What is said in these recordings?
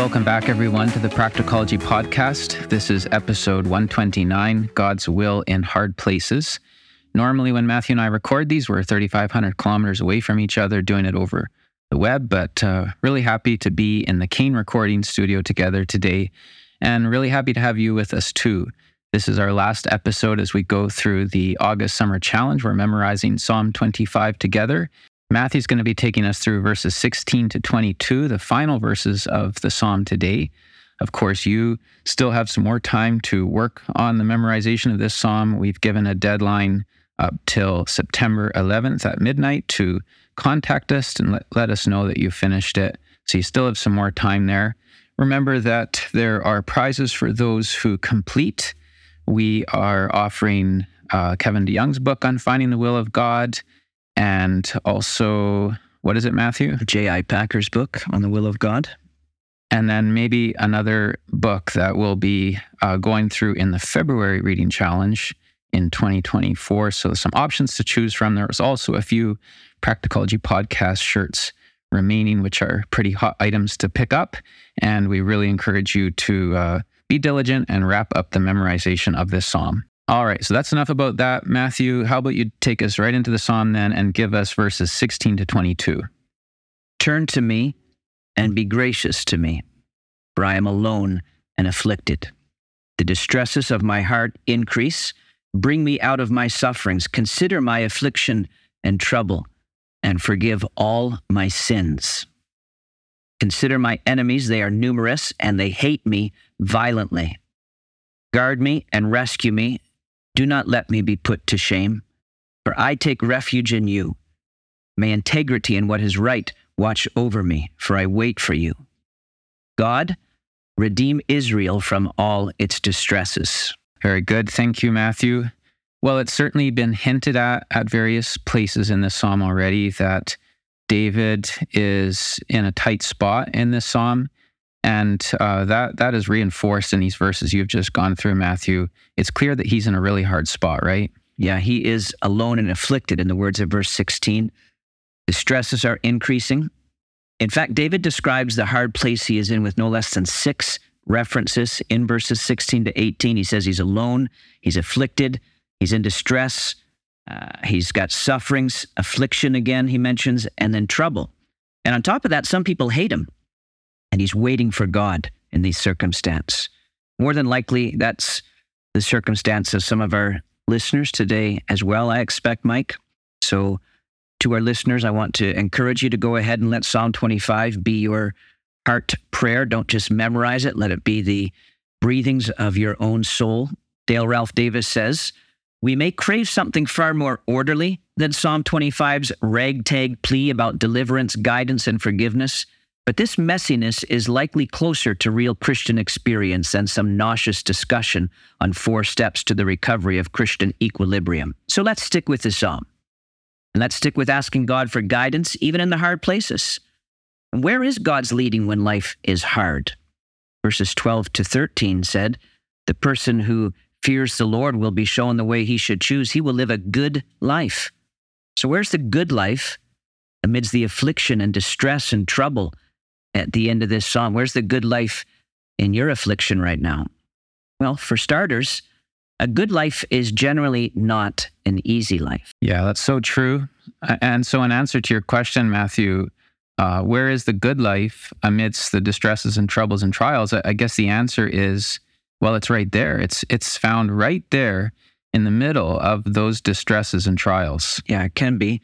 Welcome back, everyone, to the Practicology Podcast. This is episode 129 God's Will in Hard Places. Normally, when Matthew and I record these, we're 3,500 kilometers away from each other doing it over the web, but uh, really happy to be in the Kane recording studio together today and really happy to have you with us too. This is our last episode as we go through the August Summer Challenge. We're memorizing Psalm 25 together. Matthew's going to be taking us through verses 16 to 22, the final verses of the Psalm today. Of course, you still have some more time to work on the memorization of this Psalm. We've given a deadline up till September 11th at midnight to contact us and let, let us know that you finished it. So you still have some more time there. Remember that there are prizes for those who complete. We are offering uh, Kevin DeYoung's book on finding the will of God, and also, what is it, Matthew? J.I. Packer's book on the will of God. And then maybe another book that we'll be uh, going through in the February reading challenge in 2024. So some options to choose from. There was also a few Practicology podcast shirts remaining, which are pretty hot items to pick up. And we really encourage you to uh, be diligent and wrap up the memorization of this psalm. All right, so that's enough about that. Matthew, how about you take us right into the psalm then and give us verses 16 to 22? Turn to me and be gracious to me, for I am alone and afflicted. The distresses of my heart increase Bring me out of my sufferings. Consider my affliction and trouble, and forgive all my sins. Consider my enemies, they are numerous, and they hate me violently. Guard me and rescue me. Do not let me be put to shame, for I take refuge in you. May integrity and what is right watch over me, for I wait for you. God, redeem Israel from all its distresses. Very good. Thank you, Matthew. Well, it's certainly been hinted at at various places in this psalm already that David is in a tight spot in this psalm. And uh, that that is reinforced in these verses you've just gone through, Matthew. It's clear that he's in a really hard spot, right? Yeah, he is alone and afflicted, in the words of verse 16. The stresses are increasing. In fact, David describes the hard place he is in with no less than six references in verses 16 to 18. He says he's alone, he's afflicted, he's in distress, uh, he's got sufferings, affliction again, he mentions, and then trouble. And on top of that, some people hate him, and he's waiting for God in these circumstances. More than likely, that's the circumstance of some of our listeners today as well, I expect, Mike. So, to our listeners, I want to encourage you to go ahead and let Psalm 25 be your heart prayer. Don't just memorize it, let it be the breathings of your own soul. Dale Ralph Davis says, We may crave something far more orderly than Psalm 25's ragtag plea about deliverance, guidance, and forgiveness. But this messiness is likely closer to real Christian experience than some nauseous discussion on four steps to the recovery of Christian equilibrium. So let's stick with the psalm. And let's stick with asking God for guidance, even in the hard places. And Where is God's leading when life is hard? Verses 12 to 13 said, The person who fears the Lord will be shown the way he should choose. He will live a good life. So, where's the good life amidst the affliction and distress and trouble at the end of this psalm? Where's the good life in your affliction right now? Well, for starters, a good life is generally not an easy life. Yeah, that's so true. And so, in answer to your question, Matthew, uh, where is the good life amidst the distresses and troubles and trials? I, guess the answer is, well, it's right there. It's it's found right there in the middle of those distresses and trials. Yeah, it can be,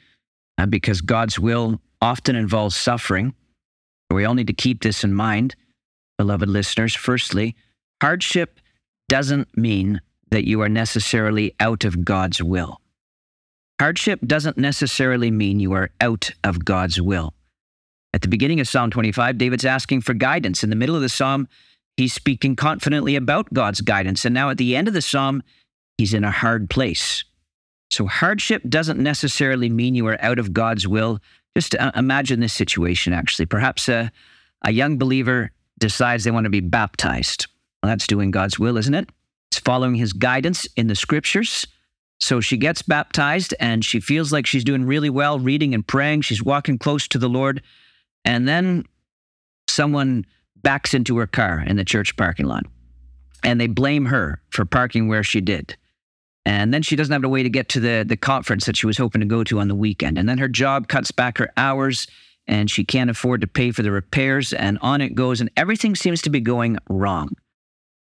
uh, because God's will often involves suffering. We all need to keep this in mind, beloved listeners. Firstly, hardship doesn't mean that you are necessarily out of God's will. Hardship doesn't necessarily mean you are out of God's will. At the beginning of Psalm 25, David's asking for guidance. In the middle of the psalm, he's speaking confidently about God's guidance. And now at the end of the psalm, he's in a hard place. So hardship doesn't necessarily mean you are out of God's will. Just uh, imagine this situation, actually. Perhaps a, a young believer decides they want to be baptized. Well, that's doing God's will, isn't it? It's following his guidance in the scriptures. So she gets baptized and she feels like she's doing really well, reading and praying. She's walking close to the Lord. And then someone backs into her car in the church parking lot. And they blame her for parking where she did. And then she doesn't have a way to get to the, the conference that she was hoping to go to on the weekend. And then her job cuts back her hours and she can't afford to pay for the repairs. And on it goes. And everything seems to be going wrong.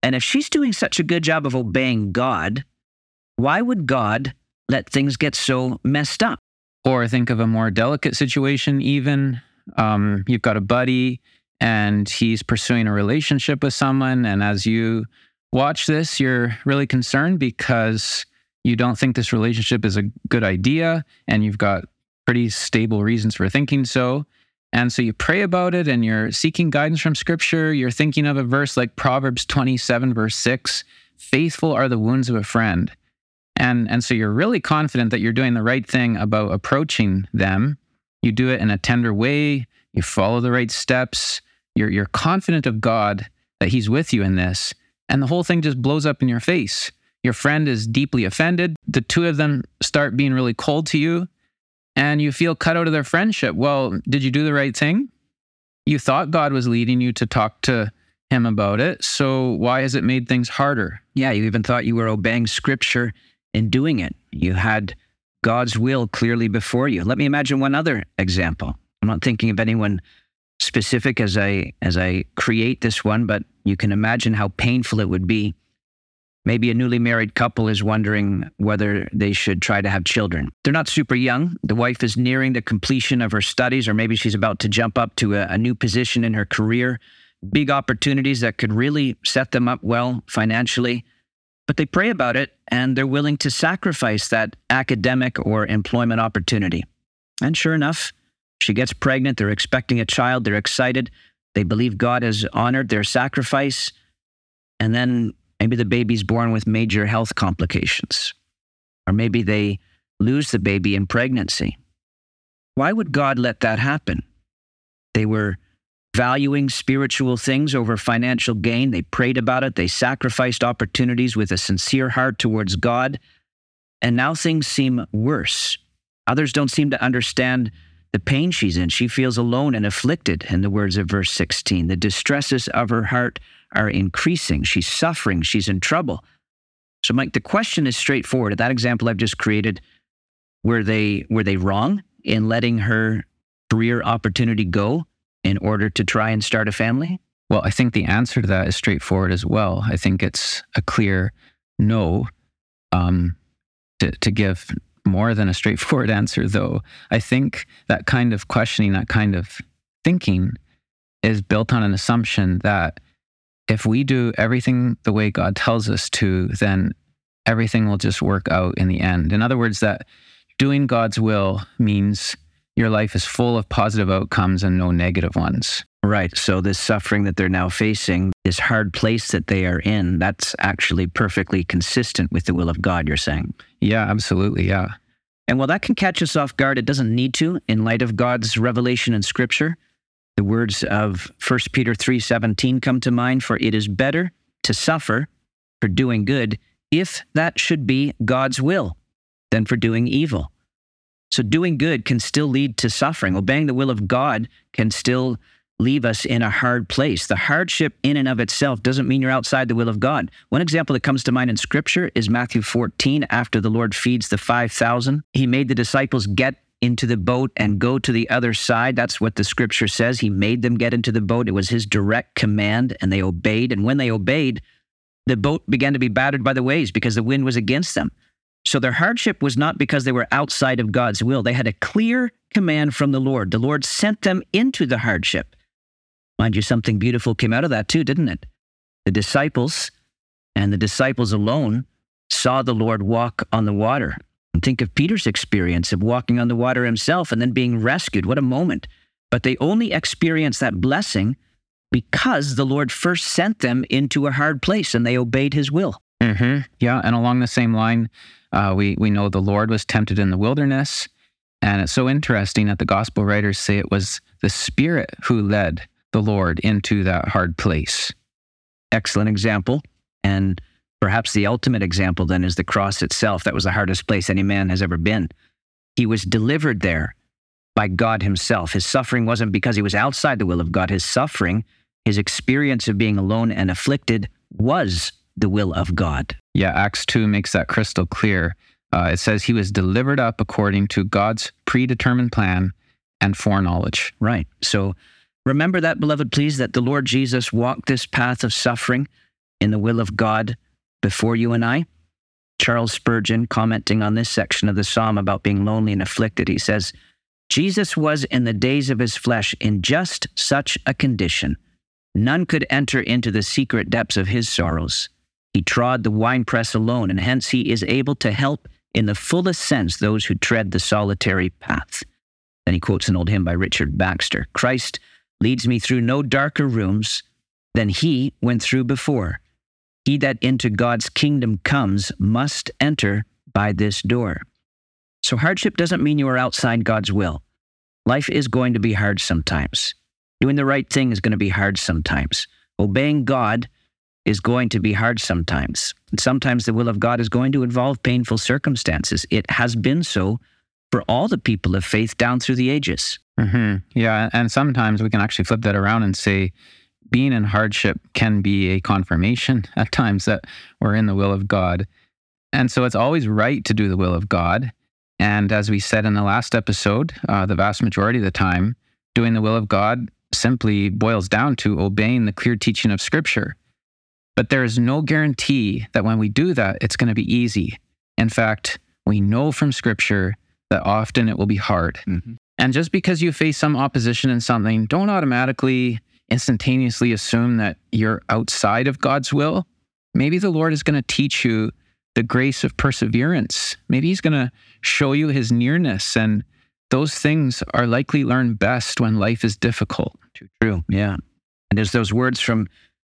And if she's doing such a good job of obeying God, why would God let things get so messed up? Or think of a more delicate situation, even. Um, you've got a buddy and he's pursuing a relationship with someone. And as you watch this, you're really concerned because you don't think this relationship is a good idea and you've got pretty stable reasons for thinking so. And so you pray about it and you're seeking guidance from scripture. You're thinking of a verse like Proverbs 27, verse 6 faithful are the wounds of a friend. And, and so you're really confident that you're doing the right thing about approaching them. You do it in a tender way, you follow the right steps, you're, you're confident of God that He's with you in this. And the whole thing just blows up in your face. Your friend is deeply offended. The two of them start being really cold to you and you feel cut out of their friendship. Well, did you do the right thing? You thought God was leading you to talk to him about it. So why has it made things harder? Yeah, you even thought you were obeying scripture in doing it. You had God's will clearly before you. Let me imagine one other example. I'm not thinking of anyone specific as I as I create this one, but you can imagine how painful it would be Maybe a newly married couple is wondering whether they should try to have children. They're not super young. The wife is nearing the completion of her studies, or maybe she's about to jump up to a, a new position in her career. Big opportunities that could really set them up well financially. But they pray about it and they're willing to sacrifice that academic or employment opportunity. And sure enough, she gets pregnant. They're expecting a child. They're excited. They believe God has honored their sacrifice. And then Maybe the baby's born with major health complications, or maybe they lose the baby in pregnancy. Why would God let that happen? They were valuing spiritual things over financial gain. They prayed about it. They sacrificed opportunities with a sincere heart towards God. And now things seem worse. Others don't seem to understand the pain she's in. She feels alone and afflicted, in the words of verse 16. The distresses of her heart are increasing. She's suffering. She's in trouble. So, Mike, the question is straightforward. At That example I've just created, were they were they wrong in letting her career opportunity go in order to try and start a family? Well, I think the answer to that is straightforward as well. I think it's a clear no. Um, to, to give more than a straightforward answer, though, I think that kind of questioning, that kind of thinking is built on an assumption that if we do everything the way God tells us to, then everything will just work out in the end. In other words, that doing God's will means your life is full of positive outcomes and no negative ones. Right. So, this suffering that they're now facing, this hard place that they are in, that's actually perfectly consistent with the will of God, you're saying? Yeah, absolutely. Yeah. And while that can catch us off guard, it doesn't need to in light of God's revelation in Scripture. The words of 1 Peter 3:17 come to mind for it is better to suffer for doing good if that should be God's will than for doing evil. So doing good can still lead to suffering. Obeying the will of God can still leave us in a hard place. The hardship in and of itself doesn't mean you're outside the will of God. One example that comes to mind in scripture is Matthew 14 after the Lord feeds the 5000. He made the disciples get into the boat and go to the other side. That's what the scripture says. He made them get into the boat. It was his direct command, and they obeyed. And when they obeyed, the boat began to be battered by the waves because the wind was against them. So their hardship was not because they were outside of God's will. They had a clear command from the Lord. The Lord sent them into the hardship. Mind you, something beautiful came out of that too, didn't it? The disciples and the disciples alone saw the Lord walk on the water. And think of Peter's experience of walking on the water himself and then being rescued. What a moment. But they only experienced that blessing because the Lord first sent them into a hard place and they obeyed his will. Mm-hmm. Yeah. And along the same line, uh, we, we know the Lord was tempted in the wilderness. And it's so interesting that the gospel writers say it was the Spirit who led the Lord into that hard place. Excellent example. And Perhaps the ultimate example then is the cross itself. That was the hardest place any man has ever been. He was delivered there by God Himself. His suffering wasn't because he was outside the will of God, his suffering His experience of being alone and afflicted was the will of God. Yeah, Acts 2 makes that crystal clear. Uh, it says he was delivered up according to God's predetermined plan and foreknowledge. Right. So remember that, beloved, please, that the Lord Jesus walked this path of suffering in the will of God before you and I. Charles Spurgeon, commenting on this section of the psalm about being lonely and afflicted, he says, Jesus was in the days of his flesh in just such a condition. None could enter into the secret depths of his sorrows. He trod the winepress alone, and hence he is able to help in the fullest sense those who tread the solitary path. Then he quotes an old hymn by Richard Baxter Christ leads me through no darker rooms than he went through before. He that into God's kingdom comes must enter by this door. So hardship doesn't mean you are outside God's will. Life is going to be hard sometimes. Doing the right thing is going to be hard sometimes. Obeying God is going to be hard sometimes. Sometimes the will of God is going to involve painful circumstances. It has been so for all the people of faith down through the ages. Mm-hmm. Yeah. And sometimes we can actually flip that around and say, being in hardship can be a confirmation at times that we're in the will of God. And so it's always right to do the will of God. And as we said in the last episode, uh, the vast majority of the time, doing the will of God simply boils down to obeying the clear teaching of Scripture. But there is no guarantee that when we do that, it's going to be easy. In fact, we know from Scripture that often it will be hard. Mm-hmm. And just because you face some opposition in something, don't automatically instantaneously assume that you're outside of God's will. Maybe the Lord is going to teach you the grace of perseverance. Maybe He's going to show you His nearness. And those things are likely learned best when life is difficult. Too true. Yeah. And there's those words from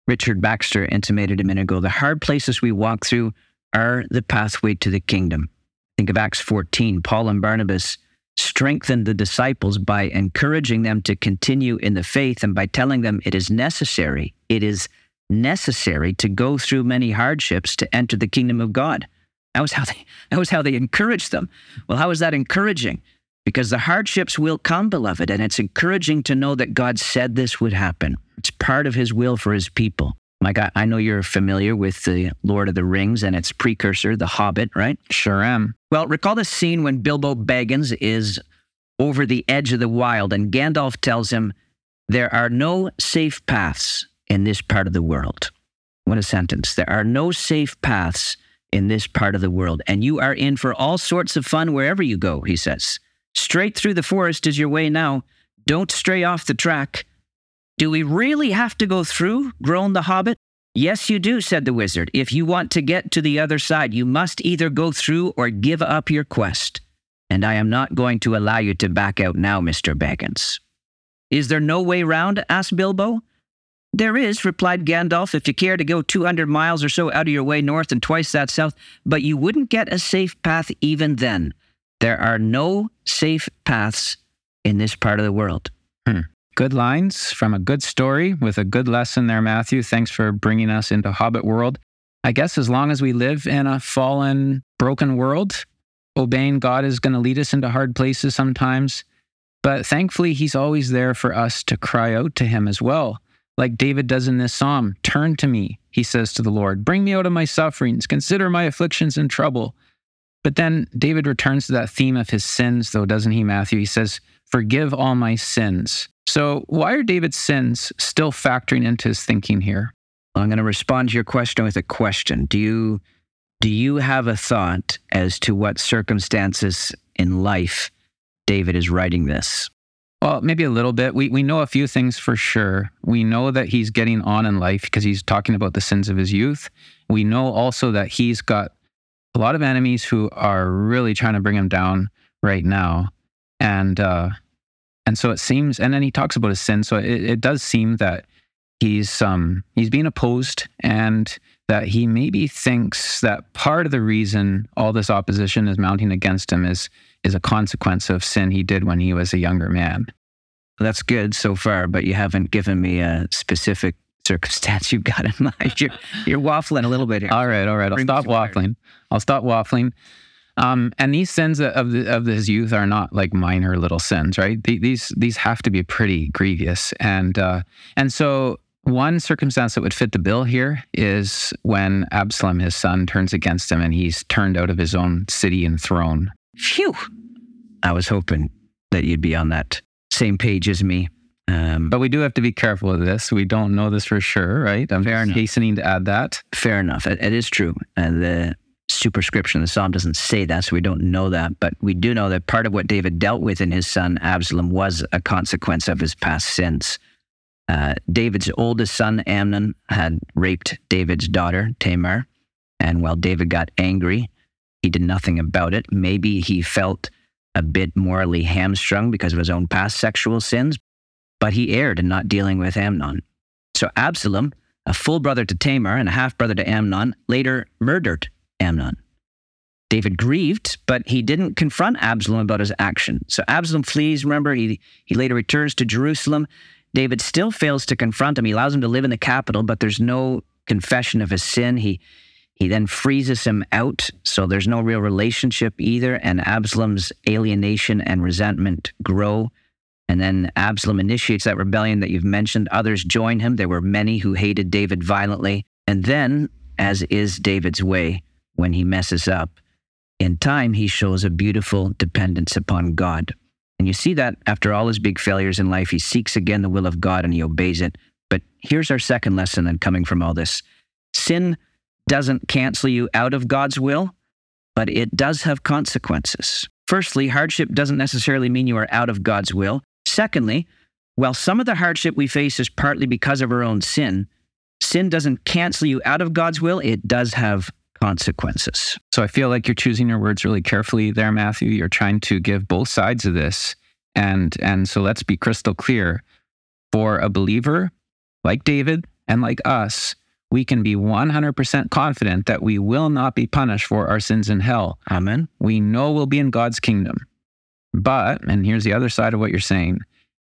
Richard Baxter intimated a minute ago the hard places we walk through are the pathway to the kingdom. Think of Acts 14. Paul and Barnabas strengthened the disciples by encouraging them to continue in the faith and by telling them it is necessary, it is necessary to go through many hardships to enter the kingdom of God. That was how they, that was how they encouraged them. Well, how is that encouraging? Because the hardships will come, beloved, and it's encouraging to know that God said this would happen. It's part of his will for his people. Mike, I, I know you're familiar with the Lord of the Rings and its precursor, The Hobbit, right? Sure am. Well, recall the scene when Bilbo Baggins is over the edge of the wild and Gandalf tells him, There are no safe paths in this part of the world. What a sentence. There are no safe paths in this part of the world, and you are in for all sorts of fun wherever you go, he says. Straight through the forest is your way now. Don't stray off the track. Do we really have to go through? groaned the hobbit. Yes, you do, said the wizard. If you want to get to the other side, you must either go through or give up your quest. And I am not going to allow you to back out now, Mr. Baggins. Is there no way round? asked Bilbo. There is, replied Gandalf, if you care to go 200 miles or so out of your way north and twice that south, but you wouldn't get a safe path even then. There are no safe paths in this part of the world. Hmm. Good lines from a good story with a good lesson there, Matthew. Thanks for bringing us into Hobbit world. I guess as long as we live in a fallen, broken world, obeying God is going to lead us into hard places sometimes. But thankfully, He's always there for us to cry out to Him as well. Like David does in this psalm Turn to me, he says to the Lord. Bring me out of my sufferings. Consider my afflictions and trouble. But then David returns to that theme of his sins, though, doesn't he, Matthew? He says, Forgive all my sins. So, why are David's sins still factoring into his thinking here? I'm going to respond to your question with a question. Do you do you have a thought as to what circumstances in life David is writing this? Well, maybe a little bit. We we know a few things for sure. We know that he's getting on in life because he's talking about the sins of his youth. We know also that he's got a lot of enemies who are really trying to bring him down right now. And uh, and so it seems, and then he talks about his sin. So it, it does seem that he's um he's being opposed and that he maybe thinks that part of the reason all this opposition is mounting against him is is a consequence of sin he did when he was a younger man. That's good so far, but you haven't given me a specific circumstance you've got in mind. You're, you're waffling a little bit here. All right, all right. I'll Bring stop waffling. I'll stop waffling. Um, and these sins of the, of his youth are not like minor little sins, right? These these have to be pretty grievous, and uh, and so one circumstance that would fit the bill here is when Absalom, his son, turns against him and he's turned out of his own city and throne. Phew. I was hoping that you'd be on that same page as me. Um, But we do have to be careful with this. We don't know this for sure, right? I'm Fair enough. hastening to add that. fair enough. It, it is true. And the superscription of the psalm doesn't say that, so we don't know that. But we do know that part of what David dealt with in his son Absalom was a consequence of his past sins. Uh, David's oldest son, Amnon, had raped David's daughter, Tamar. And while David got angry, he did nothing about it. Maybe he felt a bit morally hamstrung because of his own past sexual sins, but he erred in not dealing with Amnon. So Absalom, a full brother to Tamar and a half brother to Amnon, later murdered Amnon. David grieved, but he didn't confront Absalom about his action. So Absalom flees, remember, he, he later returns to Jerusalem. David still fails to confront him. He allows him to live in the capital, but there's no confession of his sin. He, he then freezes him out, so there's no real relationship either. And Absalom's alienation and resentment grow. And then Absalom initiates that rebellion that you've mentioned. Others join him. There were many who hated David violently. And then, as is David's way, when he messes up, in time he shows a beautiful dependence upon God. And you see that after all his big failures in life, he seeks again the will of God and he obeys it. But here's our second lesson then coming from all this sin doesn't cancel you out of God's will, but it does have consequences. Firstly, hardship doesn't necessarily mean you are out of God's will. Secondly, while some of the hardship we face is partly because of our own sin, sin doesn't cancel you out of God's will, it does have consequences. So I feel like you're choosing your words really carefully there, Matthew. You're trying to give both sides of this. And and so let's be crystal clear. For a believer like David and like us, we can be 100% confident that we will not be punished for our sins in hell. Amen. We know we'll be in God's kingdom. But, and here's the other side of what you're saying,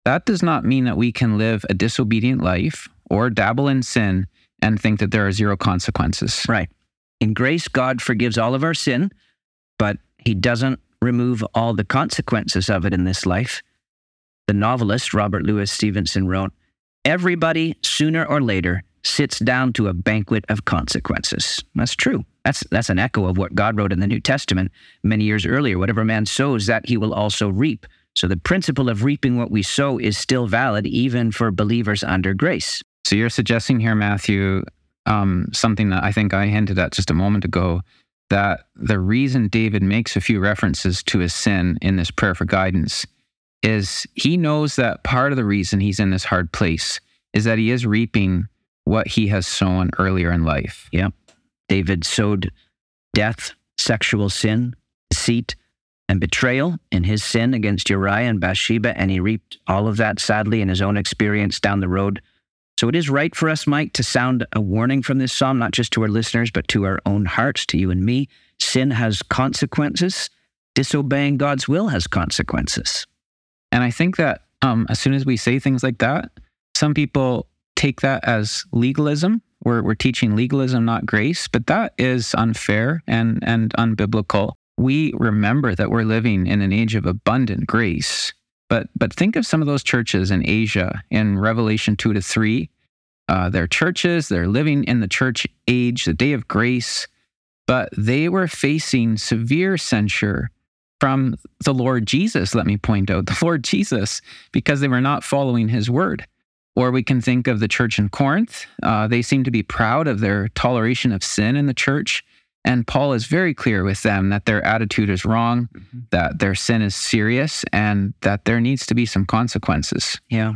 that does not mean that we can live a disobedient life or dabble in sin and think that there are zero consequences. Right. In grace, God forgives all of our sin, but he doesn't remove all the consequences of it in this life. The novelist Robert Louis Stevenson wrote Everybody, sooner or later, sits down to a banquet of consequences. That's true. That's, that's an echo of what God wrote in the New Testament many years earlier. Whatever man sows, that he will also reap. So the principle of reaping what we sow is still valid even for believers under grace. So you're suggesting here, Matthew, um, something that I think I hinted at just a moment ago that the reason David makes a few references to his sin in this prayer for guidance is he knows that part of the reason he's in this hard place is that he is reaping what he has sown earlier in life. Yep. David sowed death, sexual sin, deceit, and betrayal in his sin against Uriah and Bathsheba, and he reaped all of that sadly in his own experience down the road. So it is right for us, Mike, to sound a warning from this psalm, not just to our listeners, but to our own hearts, to you and me. Sin has consequences. Disobeying God's will has consequences. And I think that um, as soon as we say things like that, some people take that as legalism. We're, we're teaching legalism, not grace, but that is unfair and, and unbiblical. We remember that we're living in an age of abundant grace. But, but think of some of those churches in Asia in Revelation 2 to 3. Uh, they're churches, they're living in the church age, the day of grace, but they were facing severe censure from the Lord Jesus, let me point out, the Lord Jesus, because they were not following his word. Or we can think of the church in Corinth. Uh, they seem to be proud of their toleration of sin in the church. And Paul is very clear with them that their attitude is wrong, mm-hmm. that their sin is serious, and that there needs to be some consequences. Yeah.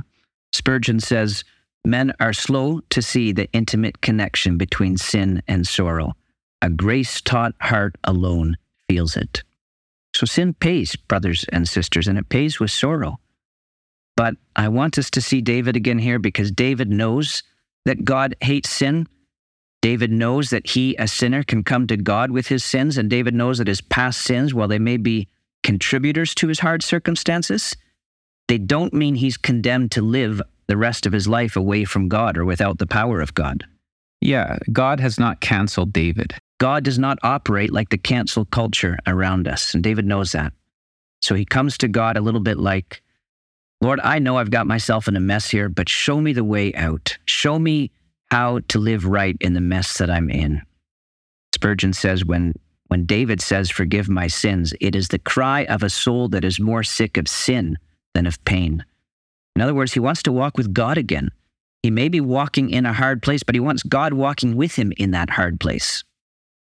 Spurgeon says, Men are slow to see the intimate connection between sin and sorrow. A grace taught heart alone feels it. So sin pays, brothers and sisters, and it pays with sorrow. But I want us to see David again here because David knows that God hates sin. David knows that he, a sinner, can come to God with his sins, and David knows that his past sins, while they may be contributors to his hard circumstances, they don't mean he's condemned to live the rest of his life away from God or without the power of God. Yeah, God has not canceled David. God does not operate like the cancel culture around us, and David knows that. So he comes to God a little bit like Lord, I know I've got myself in a mess here, but show me the way out. Show me how to live right in the mess that I'm in. Spurgeon says, when, when David says, Forgive my sins, it is the cry of a soul that is more sick of sin than of pain. In other words, he wants to walk with God again. He may be walking in a hard place, but he wants God walking with him in that hard place.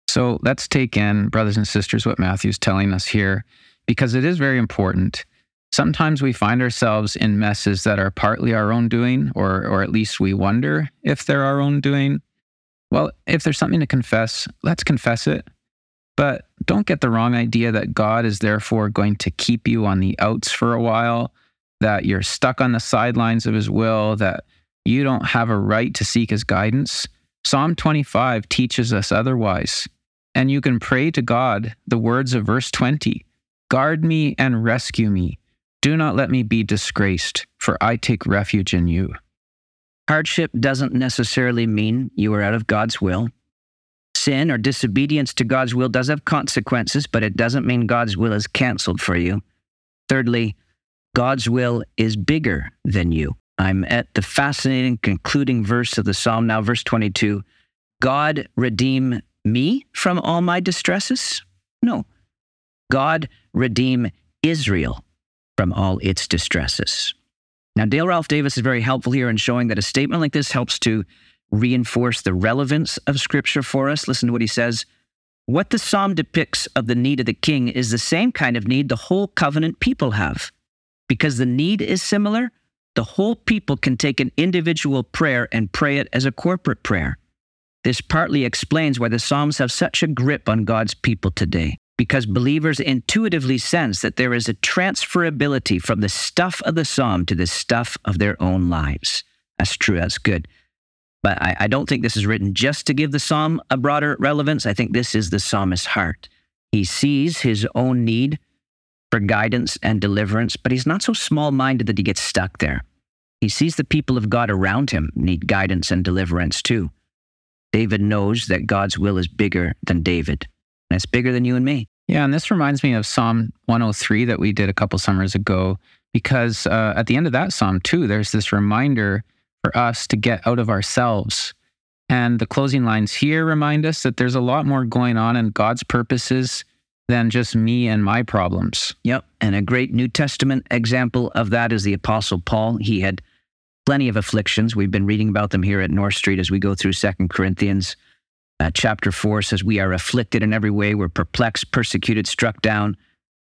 So let's take in, brothers and sisters, what Matthew's telling us here, because it is very important. Sometimes we find ourselves in messes that are partly our own doing, or, or at least we wonder if they're our own doing. Well, if there's something to confess, let's confess it. But don't get the wrong idea that God is therefore going to keep you on the outs for a while, that you're stuck on the sidelines of his will, that you don't have a right to seek his guidance. Psalm 25 teaches us otherwise. And you can pray to God the words of verse 20 Guard me and rescue me. Do not let me be disgraced, for I take refuge in you. Hardship doesn't necessarily mean you are out of God's will. Sin or disobedience to God's will does have consequences, but it doesn't mean God's will is canceled for you. Thirdly, God's will is bigger than you. I'm at the fascinating concluding verse of the psalm now, verse 22. God redeem me from all my distresses? No. God redeem Israel from all its distresses. Now, Dale Ralph Davis is very helpful here in showing that a statement like this helps to reinforce the relevance of Scripture for us. Listen to what he says. What the psalm depicts of the need of the king is the same kind of need the whole covenant people have. Because the need is similar, the whole people can take an individual prayer and pray it as a corporate prayer. This partly explains why the Psalms have such a grip on God's people today because believers intuitively sense that there is a transferability from the stuff of the psalm to the stuff of their own lives. That's true, that's good. But I, I, don't think this is written just to give the psalm a broader relevance. I think this is the psalmist's heart. He sees his own need for guidance and deliverance, but he's not so small minded that he gets stuck there. He sees the people of God around him need guidance and deliverance too. David knows that God's will is bigger than David and it's bigger than you and me. Yeah, and this reminds me of Psalm 103 that we did a couple summers ago, because uh, at the end of that psalm, too, there's this reminder for us to get out of ourselves. And the closing lines here remind us that there's a lot more going on in God's purposes than just me and my problems. Yep. And a great New Testament example of that is the Apostle Paul. He had plenty of afflictions. We've been reading about them here at North Street as we go through Second Corinthians. Uh, chapter 4 says, We are afflicted in every way, we're perplexed, persecuted, struck down.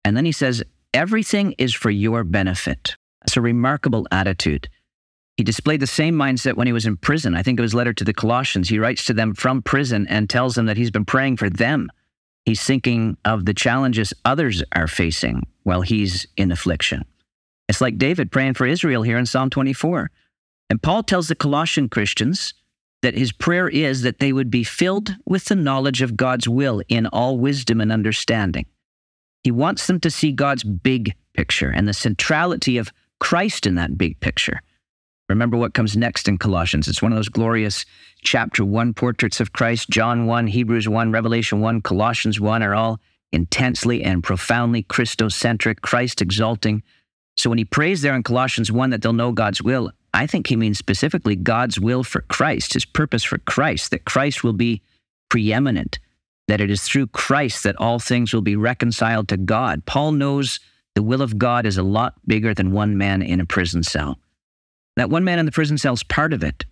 And then he says, Everything is for your benefit. That's a remarkable attitude. He displayed the same mindset when he was in prison. I think of his letter to the Colossians. He writes to them from prison and tells them that he's been praying for them. He's thinking of the challenges others are facing while he's in affliction. It's like David praying for Israel here in Psalm 24. And Paul tells the Colossian Christians that his prayer is that they would be filled with the knowledge of God's will in all wisdom and understanding. He wants them to see God's big picture and the centrality of Christ in that big picture. Remember what comes next in Colossians. It's one of those glorious chapter 1 portraits of Christ. John 1, Hebrews 1, Revelation 1, Colossians 1 are all intensely and profoundly Christocentric, Christ exalting. So when he prays there in Colossians 1 that they'll know God's will, I think he means specifically God's will for Christ, his purpose for Christ, that Christ will be preeminent, that it is through Christ that all things will be reconciled to God. Paul knows the will of God is a lot bigger than one man in a prison cell. That one man in the prison cell is part of it,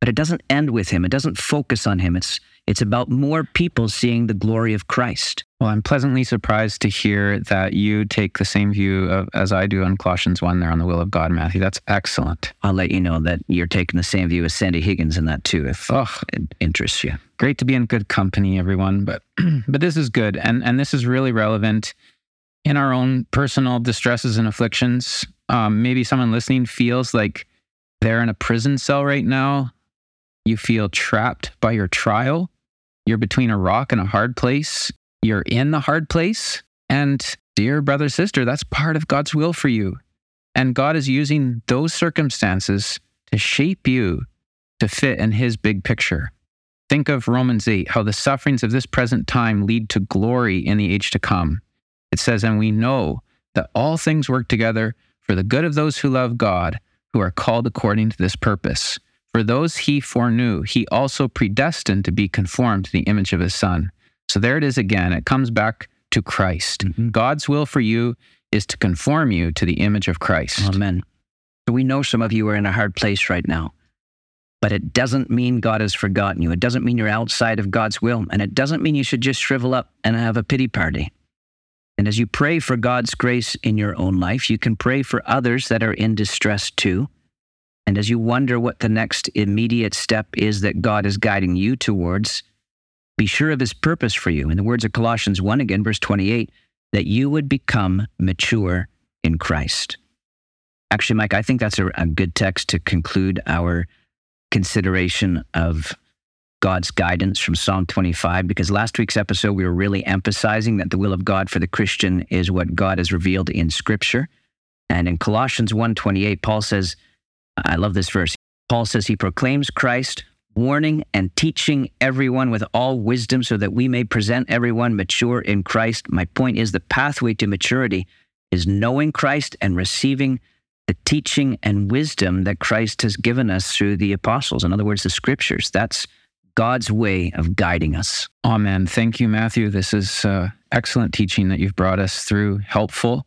but it doesn't end with him. It doesn't focus on him. It's it's about more people seeing the glory of Christ. Well, I'm pleasantly surprised to hear that you take the same view of, as I do on Colossians 1 there on the will of God, Matthew. That's excellent. I'll let you know that you're taking the same view as Sandy Higgins in that too, if oh, it interests you. Great to be in good company, everyone. But but this is good. And and this is really relevant in our own personal distresses and afflictions. Um, maybe someone listening feels like they're in a prison cell right now. You feel trapped by your trial you're between a rock and a hard place. You're in the hard place. And dear brother, sister, that's part of God's will for you. And God is using those circumstances to shape you to fit in his big picture. Think of Romans 8, how the sufferings of this present time lead to glory in the age to come. It says, And we know that all things work together for the good of those who love God, who are called according to this purpose. For those he foreknew, he also predestined to be conformed to the image of his Son. So there it is again. It comes back to Christ. Mhm. God's will for you is to conform you to the image of Christ. Amen. So we know some of you are in a hard place right now, but it doesn't mean God has forgotten you. It doesn't mean you're outside of God's will. And it doesn't mean you should just shrivel up and have a pity party. And as you pray for God's grace in your own life, you can pray for others that are in distress too. And as you wonder what the next immediate step is that God is guiding you towards, be sure of his purpose for you. In the words of Colossians 1 again, verse 28, that you would become mature in Christ. Actually, Mike, I think that's a, a good text to conclude our consideration of God's guidance from Psalm 25, because last week's episode, we were really emphasizing that the will of God for the Christian is what God has revealed in Scripture. And in Colossians 1.28, Paul says, I love this verse. Paul says he proclaims Christ, warning and teaching everyone with all wisdom so that we may present everyone mature in Christ. My point is the pathway to maturity is knowing Christ and receiving the teaching and wisdom that Christ has given us through the apostles. In other words, the scriptures. That's God's way of guiding us. Amen. Thank you, Matthew. This is uh, excellent teaching that you've brought us through, helpful.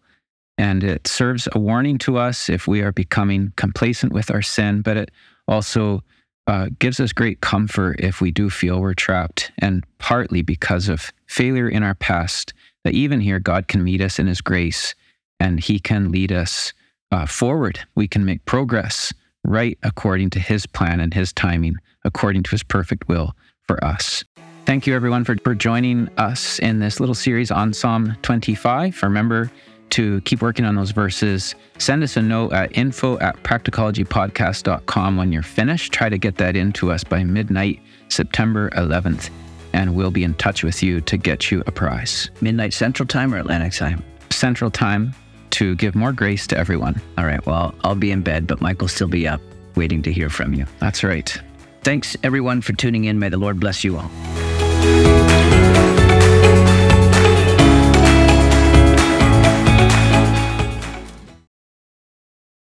And it serves a warning to us if we are becoming complacent with our sin, but it also uh, gives us great comfort if we do feel we're trapped, and partly because of failure in our past, that even here God can meet us in His grace and He can lead us uh, forward. We can make progress right according to His plan and His timing, according to His perfect will for us. Thank you, everyone, for, for joining us in this little series on Psalm 25. Remember, to keep working on those verses, send us a note at info at practicologypodcast.com when you're finished. Try to get that into us by midnight, September 11th, and we'll be in touch with you to get you a prize. Midnight Central Time or Atlantic Time? Central Time to give more grace to everyone. All right, well, I'll be in bed, but Mike will still be up waiting to hear from you. That's right. Thanks, everyone, for tuning in. May the Lord bless you all.